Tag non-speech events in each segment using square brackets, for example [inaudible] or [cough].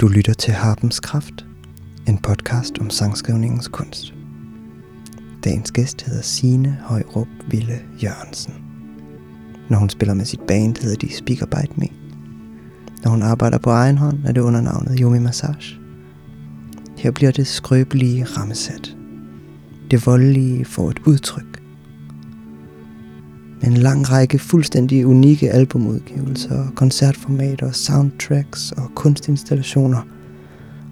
Du lytter til Harpens Kraft, en podcast om sangskrivningens kunst. Dagens gæst hedder Sine Højrup Ville Jørgensen. Når hun spiller med sit band, hedder de Speaker Bite Me. Når hun arbejder på egen hånd, er det under navnet Yumi Massage. Her bliver det skrøbelige rammesat. Det voldelige får et udtryk. Med en lang række fuldstændig unikke albumudgivelser, koncertformater, soundtracks og kunstinstallationer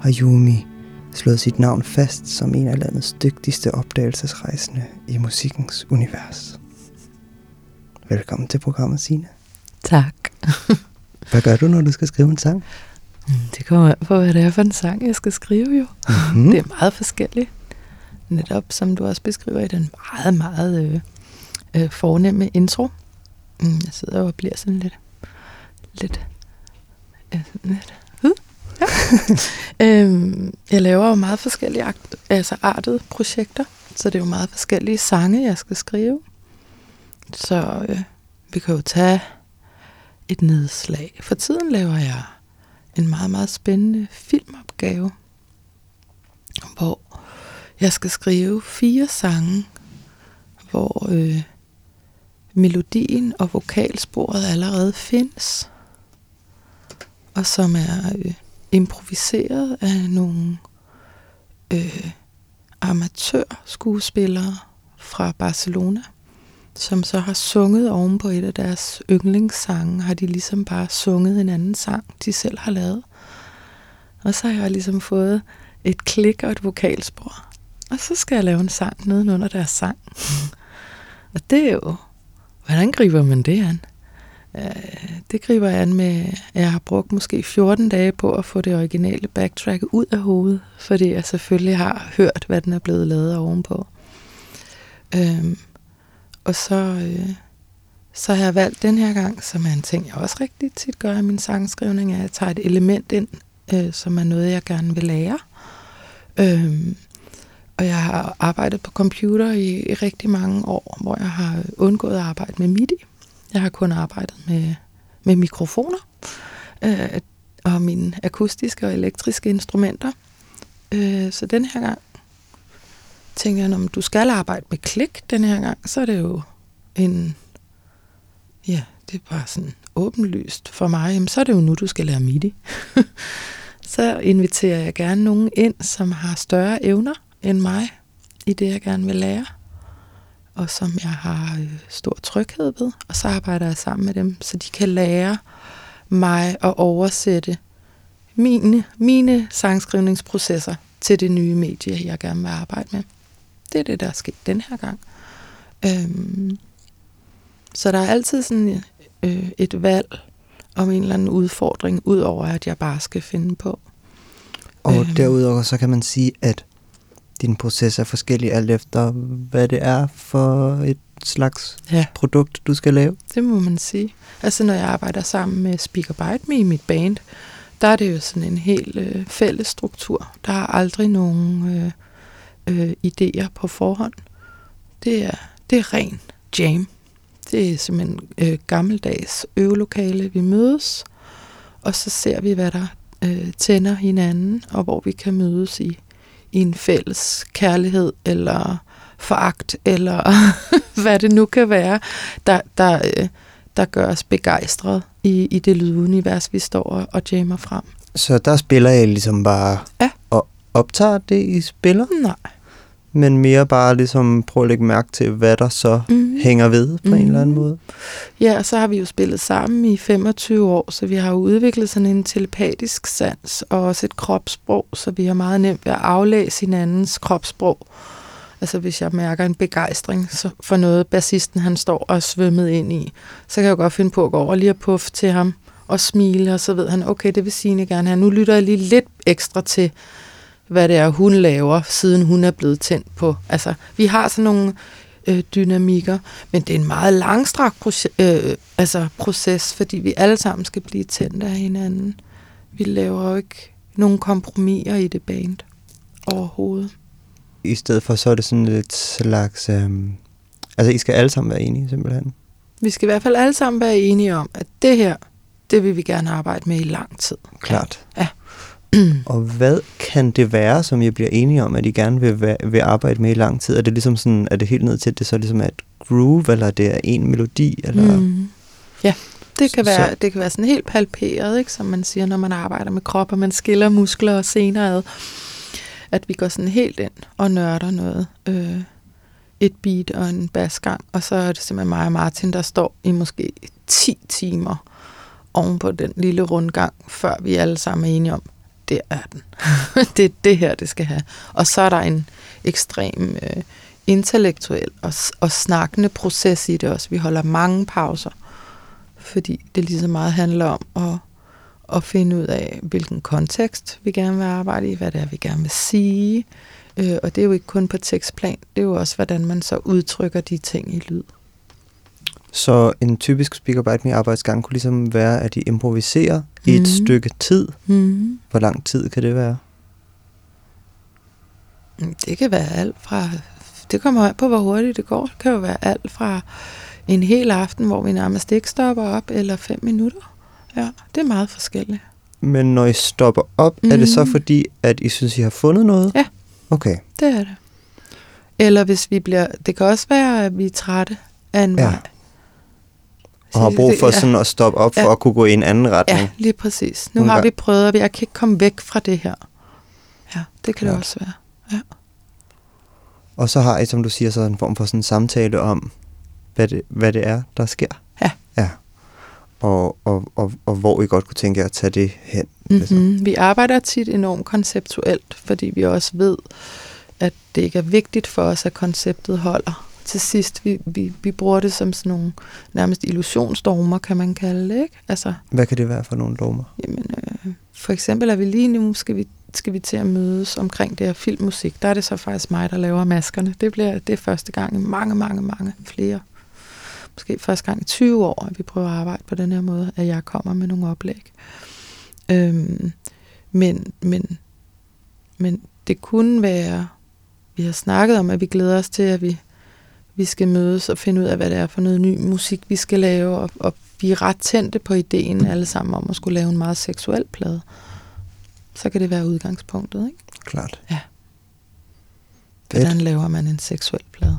har Yumi slået sit navn fast som en af landets dygtigste opdagelsesrejsende i musikkens univers. Velkommen til programmet, Signe. Tak. [laughs] Hvad gør du, når du skal skrive en sang? Det kommer an på, hvad det er for en sang, jeg skal skrive jo. Mm-hmm. Det er meget forskelligt. Netop som du også beskriver i den meget, meget øh, øh, fornemme intro. Mm, jeg sidder og bliver sådan lidt, lidt, Ja, sådan lidt uh, ja. [laughs] øhm, jeg laver jo meget forskellige akt, altså artede projekter, så det er jo meget forskellige sange, jeg skal skrive. Så øh, vi kan jo tage et nedslag. For tiden laver jeg en meget, meget spændende filmopgave, hvor jeg skal skrive fire sange, hvor øh, melodien og vokalsporet allerede findes, og som er øh, improviseret af nogle øh, amatørskuespillere fra Barcelona, som så har sunget oven på et af deres yndlingssange, har de ligesom bare sunget en anden sang, de selv har lavet. Og så har jeg ligesom fået et klik og et vokalspor. Og så skal jeg lave en sang nedenunder deres sang. [laughs] og det er jo, hvordan griber man det an? Øh, det griber jeg an med, at jeg har brugt måske 14 dage på at få det originale backtrack ud af hovedet, fordi jeg selvfølgelig har hørt, hvad den er blevet lavet ovenpå. Øhm, og så, øh, så har jeg valgt den her gang, som er en ting, jeg også rigtig tit gør i min sangskrivning, at jeg tager et element ind, øh, som er noget, jeg gerne vil lære. Øhm, og jeg har arbejdet på computer i, i rigtig mange år, hvor jeg har undgået at arbejde med MIDI. Jeg har kun arbejdet med, med mikrofoner øh, og mine akustiske og elektriske instrumenter. Øh, så den her gang tænker jeg, om du skal arbejde med klik den her gang, så er det jo en, ja, det er bare sådan åbenlyst for mig, jamen, så er det jo nu, du skal lære MIDI. [laughs] så inviterer jeg gerne nogen ind, som har større evner end mig, i det jeg gerne vil lære, og som jeg har øh, stor tryghed ved, og så arbejder jeg sammen med dem, så de kan lære mig at oversætte mine, mine sangskrivningsprocesser til det nye medie, jeg gerne vil arbejde med. Det er det, der er sket den her gang. Øhm, så der er altid sådan øh, et valg om en eller anden udfordring, udover at jeg bare skal finde på. Og Øhm. derudover så kan man sige, at din proces er forskellig alt efter, hvad det er for et slags Ja. produkt, du skal lave. Det må man sige. Altså når jeg arbejder sammen med Speaker Bite Me i mit band, der er det jo sådan en helt øh, fælles struktur. Der er aldrig nogen øh, øh, idéer på forhånd. Det er, det er ren jam. Det er simpelthen øh, gammeldags øvelokale, vi mødes, og så ser vi, hvad der øh, tænder hinanden, og hvor vi kan mødes i, i en fælles kærlighed, eller foragt, eller [laughs] hvad det nu kan være, der, der, øh, der gør os begejstret i, i det lydunivers, vi står og, og jammer frem. Så der spiller jeg ligesom bare Ja. og optager det, I spiller, Nej. Men mere bare ligesom prøve at lægge mærke til, hvad der så Mm. hænger ved på mm. en eller anden Mhm. måde. Ja, og så har vi jo spillet sammen i 25 år, så vi har jo udviklet sådan en telepatisk sans og også et kropssprog, så vi har meget nemt ved at aflæse hinandens kropssprog. Altså hvis jeg mærker en begejstring så- for noget, bassisten han står og er svømmet ind i, så kan jeg godt finde på at gå over lige og puffe til ham og smile, og så ved han, okay, det vil Signe gerne have. Nu lytter jeg lige lidt ekstra til, hvad det er, hun laver, siden hun er blevet tændt på. Altså, vi har sådan nogle øh, dynamikker, men det er en meget langstrakt proces, øh, altså proces, fordi vi alle sammen skal blive tændt af hinanden. Vi laver jo ikke nogen kompromiser i det band overhovedet. I stedet for, så er det sådan et slags... Øhm, altså, I skal alle sammen være enige, simpelthen. Vi skal i hvert fald alle sammen være enige om, at det her, det vil vi gerne arbejde med i lang tid. Klart. Ja. [clears throat] Og hvad kan det være, som I bliver enige om, at I gerne vil, vil arbejde med i lang tid? Er det ligesom sådan, er det helt ned til, at det så ligesom er et groove, eller det er en melodi? Eller? Mm. Ja, det kan, Så- være, det kan være sådan helt palperet, ikke, som man siger, når man arbejder med krop, og man skiller muskler og sener ad. At vi går sådan helt ind og nørder noget. Øh, et beat og en basgang, og så er det simpelthen mig og Martin, der står i måske 10 timer oven på den lille rundgang, før vi alle sammen er enige om, det er den. [laughs] det er det her, det skal have. Og så er der en ekstrem øh, intellektuel og, og snakkende proces i det også. Vi holder mange pauser, fordi det lige så meget handler om at, at finde ud af, hvilken kontekst vi gerne vil arbejde i, hvad det er, vi gerne vil sige. Øh, og det er jo ikke kun på tekstplan, det er jo også, hvordan man så udtrykker de ting i lyd. Så en typisk Speak Up Me arbejdsgang kunne ligesom være, at I improviserer mm. i et Mhm. stykke tid. Mm. Hvor lang tid kan det være? Det kan være alt fra... Det kommer an på, hvor hurtigt det går. Det kan jo være alt fra en hel aften, hvor vi nærmest ikke stopper op, eller fem minutter. Ja, det er meget forskelligt. Men når I stopper op, mm. er det så Mhm. fordi, at I synes, I har fundet noget? Ja. Okay. Det er det. Eller hvis vi bliver... Det kan også være, at vi er trætte af en Ja. vej. Og har brug det- for ja. sådan at stoppe op for Ja. at kunne gå i en anden retning. Ja, lige præcis. Nu Nogle har vi prøvet, og jeg kan ikke komme væk fra det her. Ja, det kan det Klart. også være. Ja. Og så har I, som du siger, så en form for sådan en samtale om, hvad det, hvad det er, der sker. Ja. Ja. Og, og, og, og hvor I godt kunne tænke jer at tage det hen. Mm-hmm. Vi arbejder tit enormt konceptuelt, fordi vi også ved, at det ikke er vigtigt for os, at konceptet holder. Til sidst, vi, vi, vi bruger det som sådan nogle nærmest illusionsdogmer, kan man kalde det. Ikke? Altså, Hvad kan det være for nogle dogmer? jamen, øh, for eksempel er vi lige nu, skal vi, skal vi til at mødes omkring det her filmmusik. Der er det så faktisk mig, der laver maskerne. Det, bliver, det første gang i mange, mange, mange flere. Måske første gang i 20 år, at vi prøver at arbejde på den her måde, at jeg kommer med nogle oplæg. Øhm, men, men, men det kunne være, vi har snakket om, at vi glæder os til, at vi, vi skal mødes og finde ud af, hvad det er for noget ny musik, vi skal lave, og, og vi er ret tændte på ideen alle sammen om at skulle lave en meget seksuel plade. Så kan det være udgangspunktet, ikke? Klart. Hvordan laver man en seksuel plade?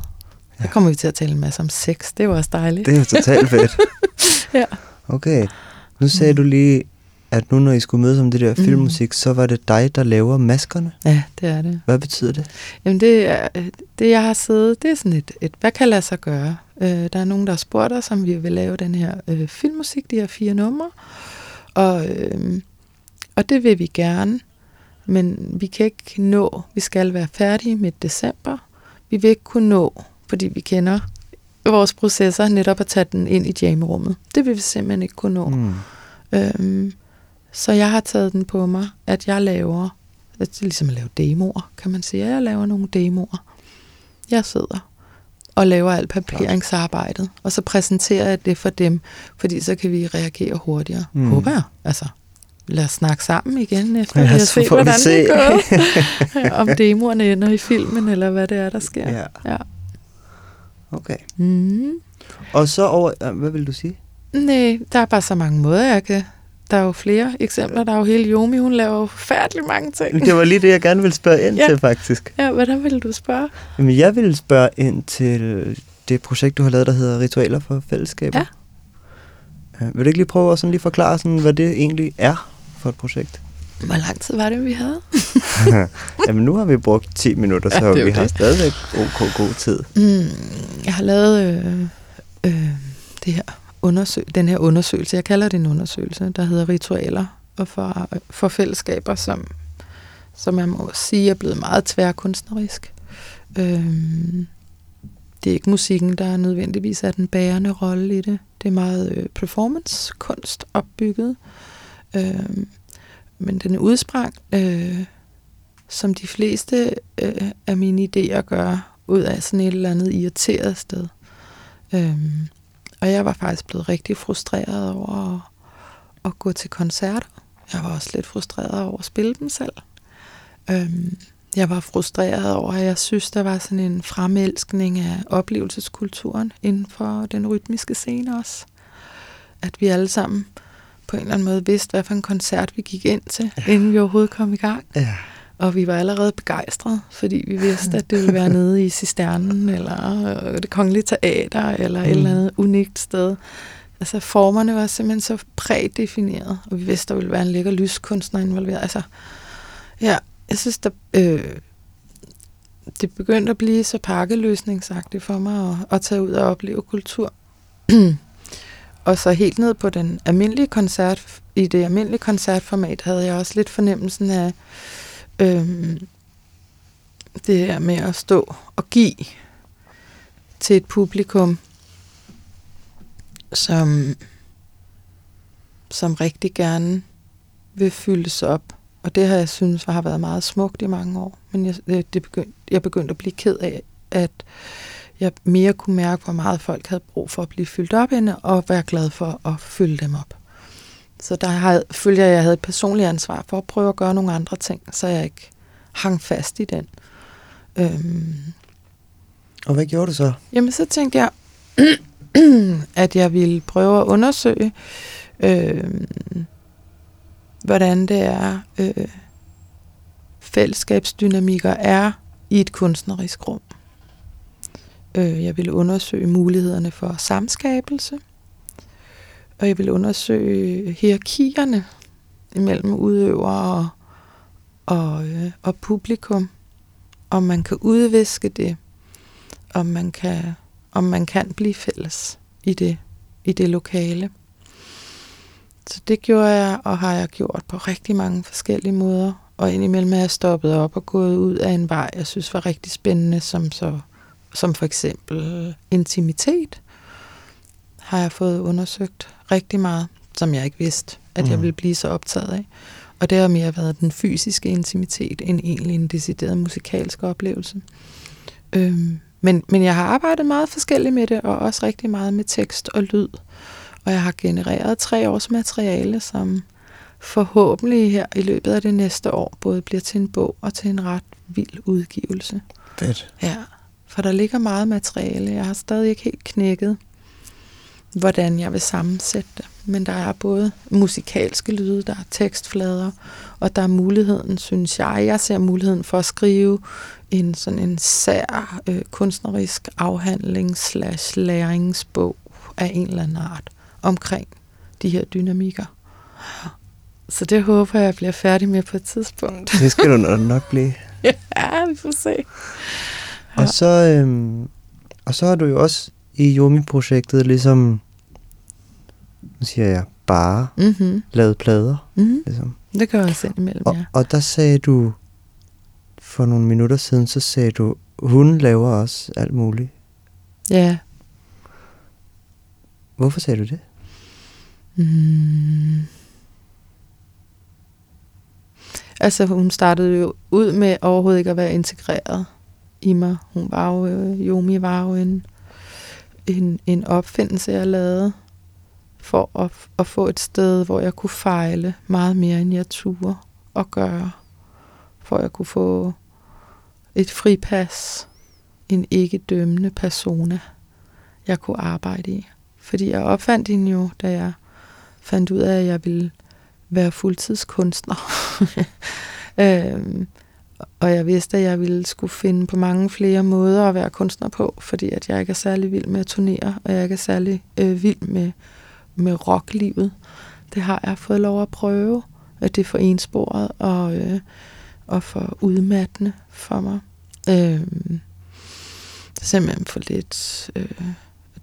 Ja. Så kommer vi til at tale en masse om sex. Det jo også dejligt. Det er totalt fedt. [laughs] Ja. Okay. Nu sagde du lige, at nu når I skulle mødes om det der Mm. filmmusik, så var det dig, der laver maskerne. Ja, det er det. Hvad betyder det? Jamen det, er, det jeg har siddet, det er sådan et, et hvad kan lade sig gøre? Øh, der er nogen, der har spurgt os, om vi vil lave den her øh, filmmusik, de her fire numre. Og, øh, og det vil vi gerne, men vi kan ikke nå, vi skal være færdige midt december. Vi vil ikke kunne nå, fordi vi kender vores processer, netop at tage den ind i jamerummet. Det vil vi simpelthen ikke kunne nå. Mm. Øhm, så jeg har taget den på mig, at jeg laver, det er ligesom at lave demoer, kan man sige. Jeg laver nogle demoer. Jeg sidder og laver alt papiringsarbejdet, og så præsenterer jeg det for dem, fordi så kan vi reagere hurtigere. Mm. Håber jeg. Altså, lad os snakke sammen igen, efter Ja, vi har så set, får vi hvordan se. det går. [laughs] Om demoerne ender i filmen, eller hvad det er, der sker. Ja. ja. Okay. Mm. Og så over... øh, Hvad vil du sige? Nej, der er bare så mange måder, jeg kan... Der er jo flere eksempler. Der er jo hele Yomi, hun laver jo forfærdelig mange ting. Det var lige det, jeg gerne ville spørge ind Ja. til, faktisk. Ja, hvordan vil du spørge? Jamen, jeg ville spørge ind til det projekt, du har lavet, der hedder Ritualer for Fællesskaber. Ja. Øh, Vil du ikke lige prøve at sådan lige forklare, sådan, hvad det egentlig er for et projekt? Hvor lang tid var det, vi havde? [laughs] Jamen, nu har vi brugt 10 minutter, Ja, så det jo vi har det. stadigvæk ok god tid. Mm, jeg har lavet øh, øh, det her undersøg- den her undersøgelse. Jeg kalder det en undersøgelse, der hedder Ritualer og for, for fællesskaber, som, som man må sige er blevet meget tværkunstnerisk. Øhm, det er ikke musikken, der er nødvendigvis er den bærende rolle i det. Det er meget øh, performance-kunst opbygget. Øhm, men den udsprang, øh, som de fleste øh, af mine idéer gør, ud af sådan et eller andet irriteret sted. Øhm, og jeg var faktisk blevet rigtig frustreret over at, at gå til koncerter. Jeg var også lidt frustreret over at spille dem selv. Øhm, jeg var frustreret over, at jeg synes, der var sådan en fremelskning af oplevelseskulturen inden for den rytmiske scene også. At vi alle sammen på en eller anden måde vidste, hvad for en koncert vi gik ind til, ja. inden vi overhovedet kom i gang. Ja. Og vi var allerede begejstrede, fordi vi vidste, at det ville være nede i Cisternen, eller øh, det kongelige teater, eller mm. et eller andet unikt sted. Altså formerne var simpelthen så prædefineret, og vi vidste, der ville være en lækker lyskunstner involveret. Altså, ja, jeg synes, der, øh, det begyndte at blive så pakkeløsningsagtigt for mig at, at tage ud og opleve kultur. [clears throat] og så helt ned på den almindelige koncert, i det almindelige koncertformat, havde jeg også lidt fornemmelsen af Øhm, det her med at stå og give til et publikum, som, som rigtig gerne vil fyldes op. Og det har jeg synes har været meget smukt i mange år. Men jeg, det begyndte, jeg begyndte at blive ked af, at jeg mere kunne mærke, hvor meget folk havde brug for at blive fyldt op inde, og være glad for at fylde dem op. Så der har, følger jeg, at jeg havde et personligt ansvar for at prøve at gøre nogle andre ting, så jeg ikke hang fast i den. Øhm. Og hvad gjorde du så? Jamen, så tænkte jeg, [clears throat] at jeg ville prøve at undersøge, øh, hvordan det er, øh, fællesskabsdynamikker er i et kunstnerisk rum. Øh, jeg ville undersøge mulighederne for samskabelse, og jeg ville undersøge hierarkierne imellem udøvere og, og, øh, og publikum, om man kan udviske det, om man kan, om man kan blive fælles i det, i det lokale. Så det gjorde jeg, og har jeg gjort på rigtig mange forskellige måder. Og indimellem er jeg stoppet op og gået ud af en vej, jeg synes var rigtig spændende, som, så, som for eksempel intimitet, har jeg fået undersøgt rigtig meget, som jeg ikke vidste, at mm. jeg ville blive så optaget af. Og det har mere været den fysiske intimitet, end egentlig en decideret musikalsk oplevelse. Øhm, men, men jeg har arbejdet meget forskelligt med det, og også rigtig meget med tekst og lyd. Og jeg har genereret tre års materiale, som forhåbentlig her i løbet af det næste år både bliver til en bog og til en ret vild udgivelse. Fedt. Ja, for der ligger meget materiale. Jeg har stadig ikke helt knækket, hvordan jeg vil sammensætte det. Men der er både musikalske lyde, der er tekstflader, og der er muligheden, synes jeg, jeg ser muligheden for at skrive en sådan en sær øh, kunstnerisk afhandling slash læringsbog af en eller anden art omkring de her dynamikker. Så det håber jeg bliver færdig med på et tidspunkt. Det skal du nok blive. [laughs] ja, vi får se. Ja. Og, så, øhm, og så har du jo også i Yomi-projektet ligesom, nu siger jeg, bare mm-hmm. lavet plader. Mm-hmm. Ligesom. Det gør jeg også imellem, og, ja. Og der sagde du, for nogle minutter siden, så sagde du, hun laver også alt muligt. Ja. Hvorfor sagde du det? Mm. Altså, hun startede jo ud med overhovedet ikke at være integreret i mig. Hun var jo, øh, Yomi var jo en, en, en opfindelse, jeg lavede for at, at få et sted, hvor jeg kunne fejle meget mere, end jeg turde at gøre. For at jeg kunne få et fripas, en ikke dømmende persona, jeg kunne arbejde i. Fordi jeg opfandt hende jo, da jeg fandt ud af, at jeg ville være fuldtidskunstner. [laughs] øhm, og jeg vidste, at jeg ville skulle finde på mange flere måder at være kunstner på, fordi at jeg ikke er særlig vild med at turnere, og jeg ikke er særlig øh, vild med, med rocklivet. Det har jeg fået lov at prøve, at det er for ensporet og, øh, og for udmattende for mig. Øh, simpelthen for lidt, øh,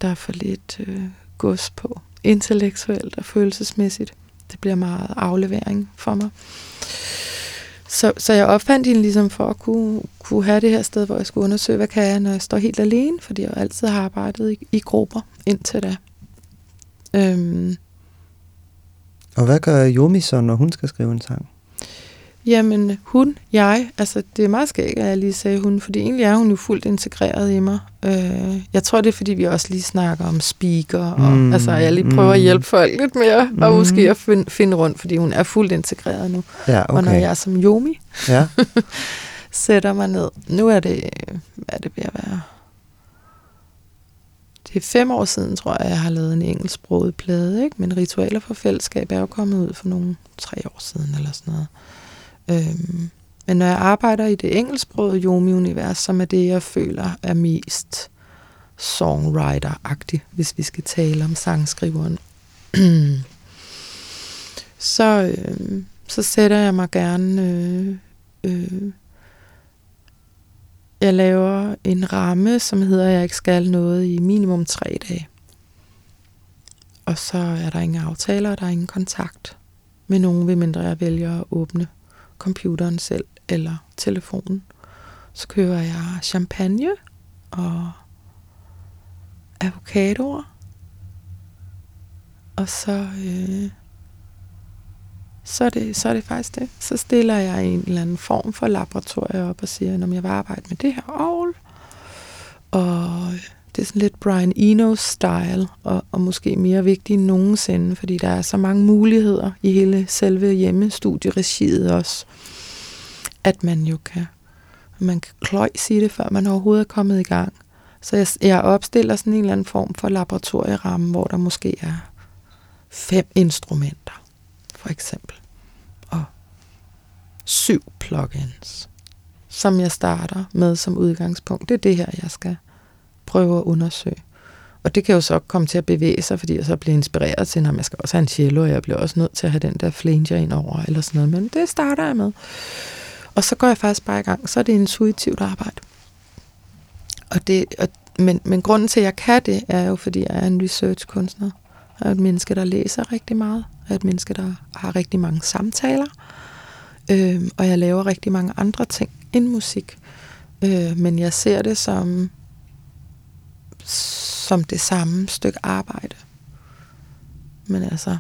der er for lidt øh, gods på, intellektuelt og følelsesmæssigt. Det bliver meget aflevering for mig. Så, så jeg opfandt hende ligesom for at kunne, kunne have det her sted, hvor jeg skulle undersøge, hvad kan jeg, når jeg står helt alene, fordi jeg altid har arbejdet i, i grupper indtil da. Øhm. Og hvad gør Yomi så, når hun skal skrive en sang? Jamen, hun, jeg, altså det er meget skægt, at jeg lige sagde hun, fordi egentlig er hun jo fuldt integreret i mig. Øh, jeg tror, det er, fordi vi også lige snakker om speaker, og mm, altså jeg lige prøver mm, at hjælpe folk lidt mere, mm, og måske at finde, finde rundt, fordi hun er fuldt integreret nu. Ja, okay. Og når jeg som Yomi ja. [laughs] sætter mig ned, nu er det, hvad er det ved at være? Det det er fem år siden, tror jeg, jeg har lavet en engelsksproget plade, ikke? men Ritualer for Fællesskab er jo kommet ud for nogle tre år siden, eller sådan noget. Øhm, men når jeg arbejder i det engelsksprogede Yomi-univers, som er det, jeg føler er mest songwriter-agtigt, hvis vi skal tale om sangskriveren, [clears throat] så, øh, så sætter jeg mig gerne... Øh, øh, jeg laver en ramme, som hedder, at jeg ikke skal noget i minimum tre dage. Og så er der ingen aftaler, og der er ingen kontakt med nogen, ved mindre jeg vælger at åbne computeren selv eller telefonen. Så køber jeg champagne og avocadoer. Og så, øh, så, er det, så er det faktisk det. Så stiller jeg en eller anden form for laboratorie op og siger, at jeg vil arbejde med det her ovl. Og det er sådan lidt Brian Eno-style, og, og måske mere vigtigt end nogensinde, fordi der er så mange muligheder i hele selve hjemmestudieregiet også, at man jo kan, man kan kløjs i det, før man overhovedet er kommet i gang. Så jeg, jeg opstiller sådan en eller anden form for laboratorieramme, hvor der måske er fem instrumenter, for eksempel, og syv plugins, som jeg starter med som udgangspunkt. Det er det her, jeg skal prøve at undersøge. Og det kan jo så komme til at bevæge sig, fordi jeg så bliver inspireret til, at jeg skal også have en cello, og jeg bliver også nødt til at have den der flanger ind over, eller sådan noget. Men det starter jeg med. Og så går jeg faktisk bare i gang. Så er det intuitivt arbejde. Og det, og, men, men grunden til, at jeg kan det, er jo, fordi jeg er en research-kunstner. Jeg er et menneske, der læser rigtig meget. Jeg er et menneske, der har rigtig mange samtaler. Øh, og jeg laver rigtig mange andre ting end musik. Øh, men jeg ser det som, som det samme stykke arbejde. Men altså,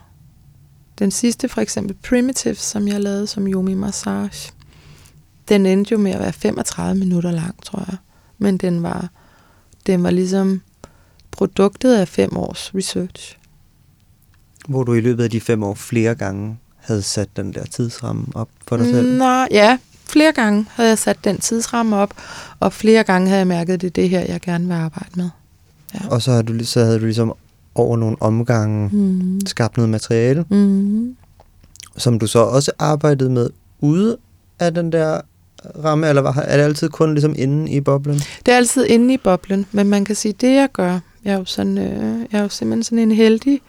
den sidste for eksempel Primitive, som jeg lavede som Yumi Massage, den endte jo med at være 35 minutter lang, tror jeg. Men den var, den var ligesom produktet af fem års research. Hvor du i løbet af de fem år flere gange havde sat den der tidsramme op for dig selv? Nå, ja. Flere gange havde jeg sat den tidsramme op, og flere gange havde jeg mærket, at det er det her, jeg gerne vil arbejde med. Ja. Og så, havde du, så havde du ligesom over nogle omgange mm. skabt noget materiale, mm. som du så også arbejdede med ude af den der ramme, eller er det altid kun ligesom inde i boblen? Det er altid inde i boblen, men man kan sige, det jeg gør, jeg er jo, sådan, øh, jeg er jo simpelthen sådan en heldig,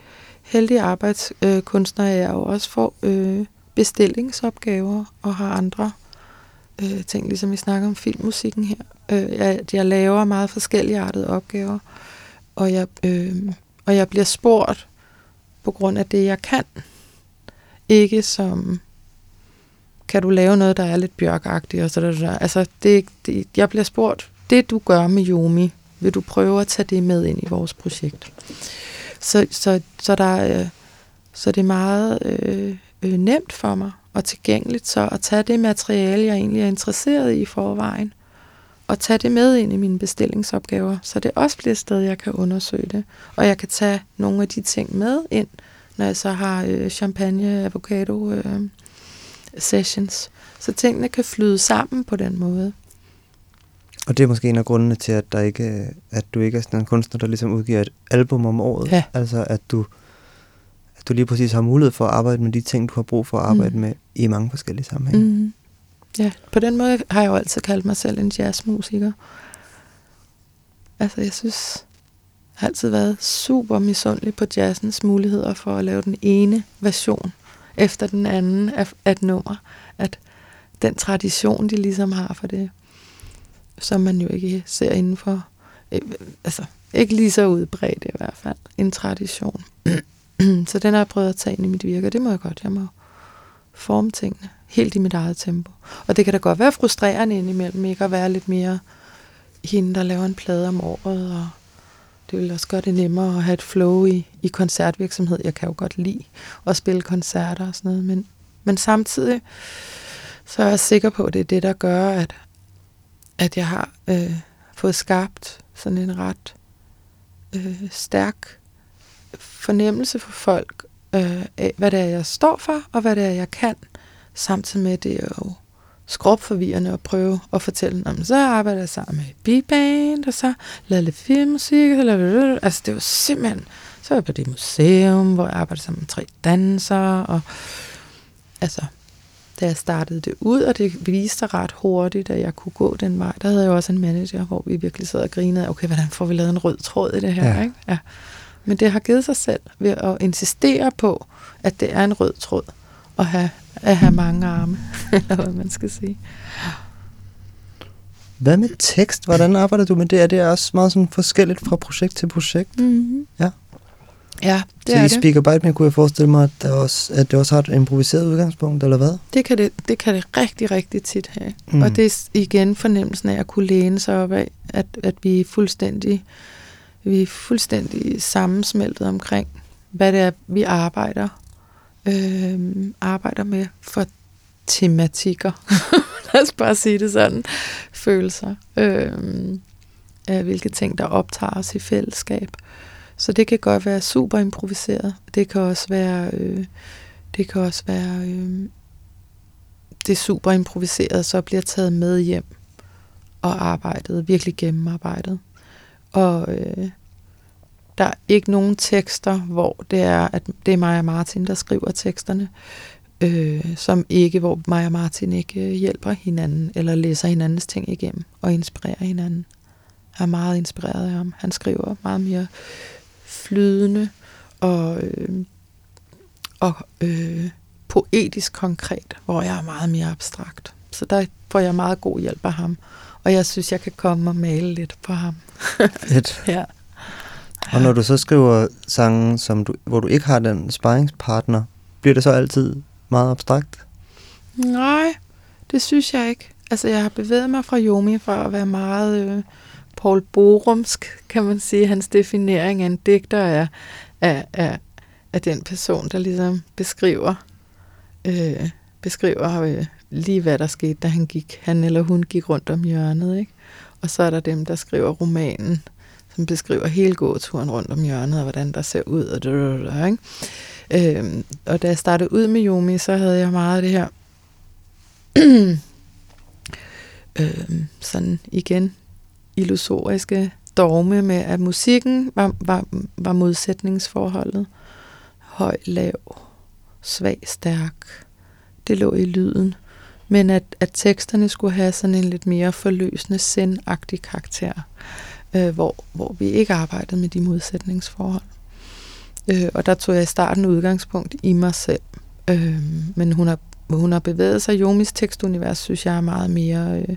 heldig arbejdskunstner, øh, jeg jo også får øh, bestillingsopgaver og har andre øh, ting, ligesom vi snakker om filmmusikken her. Øh, jeg, jeg laver meget forskellige artede opgaver, og jeg, øh, og jeg bliver spurgt på grund af det, jeg kan. Ikke som kan du lave noget, der er lidt bjørkagtigt? Og så der, der. Altså, det, det, jeg bliver spurgt, det du gør med Yomi, vil du prøve at tage det med ind i vores projekt? Så, så, så, der, øh, så det er meget øh, øh, nemt for mig og tilgængeligt så at tage det materiale, jeg egentlig er interesseret i i forvejen, og tage det med ind i mine bestillingsopgaver, så det også bliver et sted, jeg kan undersøge det. Og jeg kan tage nogle af de ting med ind, når jeg så har øh, champagne, avocado, øh, sessions. Så tingene kan flyde sammen på den måde. Og det er måske en af grundene til, at, der ikke, at du ikke er sådan en kunstner, der ligesom udgiver et album om året. Ja. Altså, at du, at du lige præcis har mulighed for at arbejde med de ting, du har brug for at arbejde mm. med i mange forskellige sammenhænge. Mm. Ja, på den måde har jeg jo altid kaldt mig selv en jazzmusiker. Altså, jeg synes, jeg har altid været super misundelig på jazzens muligheder for at lave den ene version efter den anden af, af et nummer. At den tradition, de ligesom har for det, som man jo ikke ser inden for, øh, altså ikke lige så udbredt i hvert fald, en tradition. [clears throat] så den har jeg prøvet at tage ind i mit virke, og det må jeg godt. Jeg må forme tingene helt i mit eget tempo. Og det kan da godt være frustrerende indimellem, ikke at være lidt mere hende, der laver en plade om året, og det vil også gøre det nemmere at have et flow i, i koncertvirksomhed. Jeg kan jo godt lide at spille koncerter og sådan noget, men, men samtidig så er jeg sikker på, at det er det, der gør, at, at jeg har øh, fået skabt sådan en ret øh, stærk fornemmelse for folk øh, af, hvad det er, jeg står for, og hvad det er, jeg kan, samtidig med, det er jo skrubforvirrende at prøve at fortælle, om så arbejder jeg sammen med big band, og så lavede lidt filmmusik, og lavede, altså det var simpelthen, så var jeg på det museum, hvor jeg arbejdede sammen med tre dansere, og altså, da jeg startede det ud, og det viste sig ret hurtigt, at jeg kunne gå den vej, der havde jeg jo også en manager, hvor vi virkelig sad og grinede, okay, hvordan får vi lavet en rød tråd i det her, Ja. ikke? Ja. Men det har givet sig selv ved at insistere på, at det er en rød tråd, at have, at have mange arme, [laughs] eller hvad man skal sige. Hvad med tekst? Hvordan arbejder du med det? Er det også meget sådan forskelligt fra projekt til projekt? Mm-hmm. Ja. Ja, det så er i det. Speak Bite Me kunne jeg forestille mig, at, der også, at det også har et improviseret udgangspunkt, eller hvad? Det kan det, det kan det rigtig, rigtig tit have. Mm. Og det er igen fornemmelsen af at kunne læne sig op af, at, at vi er fuldstændig, vi er fuldstændig sammensmeltet omkring, hvad det er, vi arbejder, øh, arbejder med for tematikker. [laughs] Lad os bare sige det sådan. Følelser. Øh, af hvilke ting, der optager os i fællesskab. Så det kan godt være super improviseret. Det kan også være, øh, det kan også være øh, det er super improviseret, så bliver taget med hjem og arbejdet, virkelig gennemarbejdet. Og øh, der er ikke nogen tekster, hvor det er, at det er mig og Martin, der skriver teksterne, øh, som ikke, hvor mig og Martin ikke øh, hjælper hinanden, eller læser hinandens ting igennem, og inspirerer hinanden. Jeg er meget inspireret af ham. Han skriver meget mere flydende og, øh, og øh, poetisk konkret, hvor jeg er meget mere abstrakt. Så der får jeg meget god hjælp af ham. Og jeg synes, jeg kan komme og male lidt på ham. Fedt. [laughs] Ja. Og når du så skriver sange, som du, hvor du ikke har den sparringspartner, bliver det så altid meget abstrakt? Nej, det synes jeg ikke. Altså, jeg har bevæget mig fra Yomi fra at være meget øh, Paul Borumsk, kan man sige. Hans definering af en digter er, er, er, er den person, der ligesom beskriver, øh, beskriver øh, lige, hvad der skete, da han gik, han eller hun gik rundt om hjørnet. Ikke? Og så er der dem, der skriver romanen, som beskriver hele gåturen rundt om hjørnet, og hvordan der ser ud. Og, det, ikke? Øhm, og da jeg startede ud med Yomi, så havde jeg meget af det her [clears throat] øhm, sådan igen illusoriske dogme med, at musikken var, var, var modsætningsforholdet. Høj, lav, svag, stærk. Det lå i lyden. Men at, at teksterne skulle have sådan en lidt mere forløsende, sendagtig karakter, øh, hvor, hvor vi ikke arbejdede med de modsætningsforhold. Øh, og der tog jeg i starten udgangspunkt i mig selv. Øh, men hun har, hun har bevæget sig. Jomis tekstunivers synes jeg er meget mere, øh,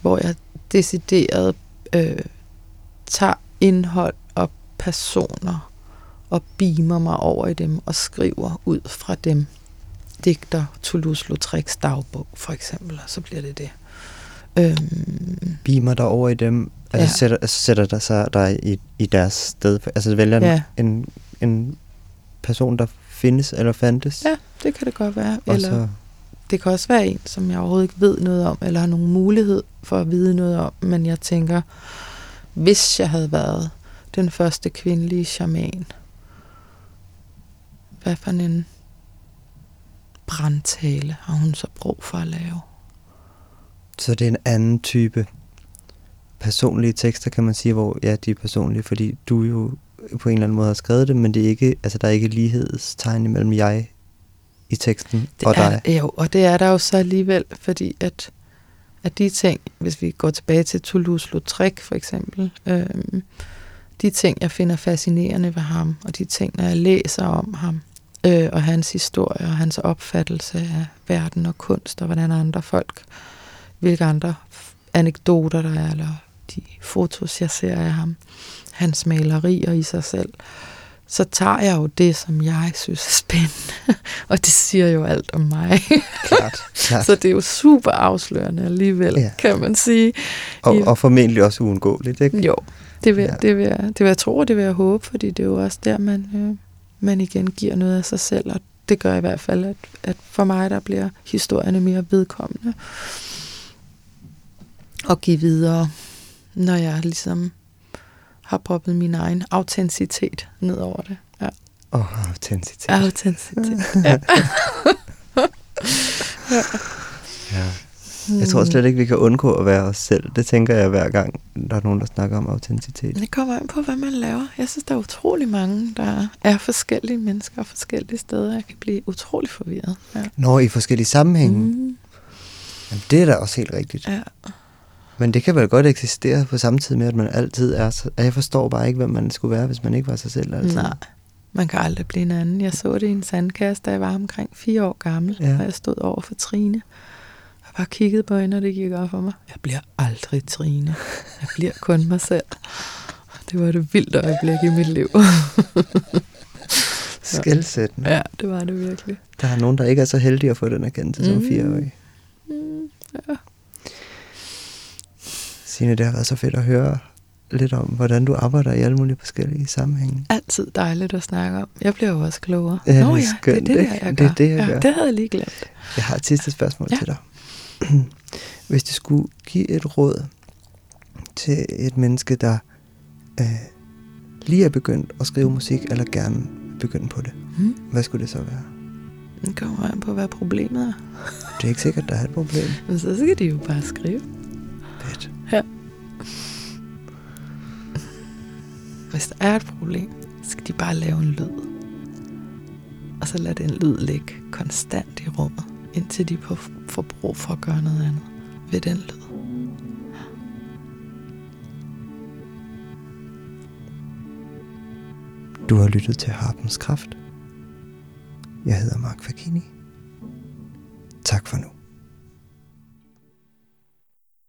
hvor jeg decideret øh, tager indhold og personer og beamer mig over i dem og skriver ud fra dem. Digter Toulouse-Lautrec's dagbog, for eksempel, og så bliver det det. Øhm, Beamer dig over i dem, altså Ja. sætter, altså sætter der sig dig i, i deres sted, altså vælger Ja. en, en, en person, der findes eller fandtes, ja, det kan det godt være. og Eller så, det kan også være en, som jeg overhovedet ikke ved noget om, eller har nogen mulighed for at vide noget om, men jeg tænker, hvis jeg havde været den første kvindelige shaman, hvad for en brandtale har hun så brug for at lave? så det er en anden type personlige tekster, kan man sige, hvor ja, de er personlige, fordi du jo på en eller anden måde har skrevet det, men det er ikke, altså, der er ikke lighedstegn imellem jeg i teksten Det og er, dig. Jo, og det er der jo så alligevel, fordi at, at de ting, hvis vi går tilbage til Toulouse-Lautrec for eksempel, øhm, de ting, jeg finder fascinerende ved ham, og de ting, når jeg læser om ham, øh, og hans historie, og hans opfattelse af verden og kunst, og hvordan andre folk, hvilke andre anekdoter der er, eller de fotos, jeg ser af ham, hans malerier i sig selv, så tager jeg jo det, som jeg synes er spændende. [laughs] og det siger jo alt om mig. Klart, klart. [laughs] så det er jo super afslørende alligevel, Ja. kan man sige. og, i- og formentlig også uundgåeligt, ikke? Jo, det vil, ja. det, vil jeg, det vil jeg tro, og det vil jeg håbe, fordi det er jo også der, man, øh, man igen giver noget af sig selv, og det gør i hvert fald, at, at for mig, der bliver historierne mere vedkommende og give videre, når jeg ligesom har proppet min egen autenticitet ned over det. Ja. Og autenticitet. Autenticitet. [laughs] Ja. Ja. [laughs] Jeg tror slet ikke, vi kan undgå at være os selv. Det tænker jeg hver gang, der er nogen, der snakker om autenticitet. Det kommer an på, hvad man laver. Jeg synes, der er utrolig mange, der er forskellige mennesker forskellige steder. Jeg kan blive utrolig forvirret. Ja. Når i forskellige sammenhænge. Mm. Jamen, det er da også helt rigtigt. Ja. Men det kan vel godt eksistere på samme tid med, at man altid er så... Jeg forstår bare ikke, hvem man skulle være, hvis man ikke var sig selv altid. Nej, man kan aldrig blive en anden. Jeg så det i en sandkasse, da jeg var omkring fire år gammel, ja. og jeg stod over for Trine. Jeg bare kiggede på hende, og det gik op for mig. Jeg bliver aldrig Trine. Jeg bliver kun mig selv. Det var det vildt øjeblik i mit liv. [laughs] Skældsættende. ja, det var det virkelig. Der er nogen, der ikke er så heldige at få den erkendelse som Mm. fireårig. Mm, ja. Signe, det har været så fedt at høre lidt om, hvordan du arbejder i alle mulige forskellige sammenhænge. Altid dejligt at snakke om. Jeg bliver jo også klogere. Ja, det er Nå ja, det er skønt, det, der, ikke? jeg Det er gør. det, jeg ja, gør. Det havde jeg lige glemt. Jeg har et sidste spørgsmål Ja. til dig. [clears throat] Hvis du skulle give et råd til et menneske, der øh, lige er begyndt at skrive musik, eller gerne begynde på det, Mm. hvad skulle det så være? Det kommer an på, hvad problemet er. Det er ikke sikkert, der er et problem. [laughs] Men så skal de jo bare skrive. Fedt. Ja. Hvis der er et problem, så skal de bare lave en lyd. Og så lad den lyd ligge konstant i rummet, indtil de får får brug for at gøre noget andet ved den lyd. Du har lyttet til Harpens Kraft. Jeg hedder Mark Fakini. Tak for nu.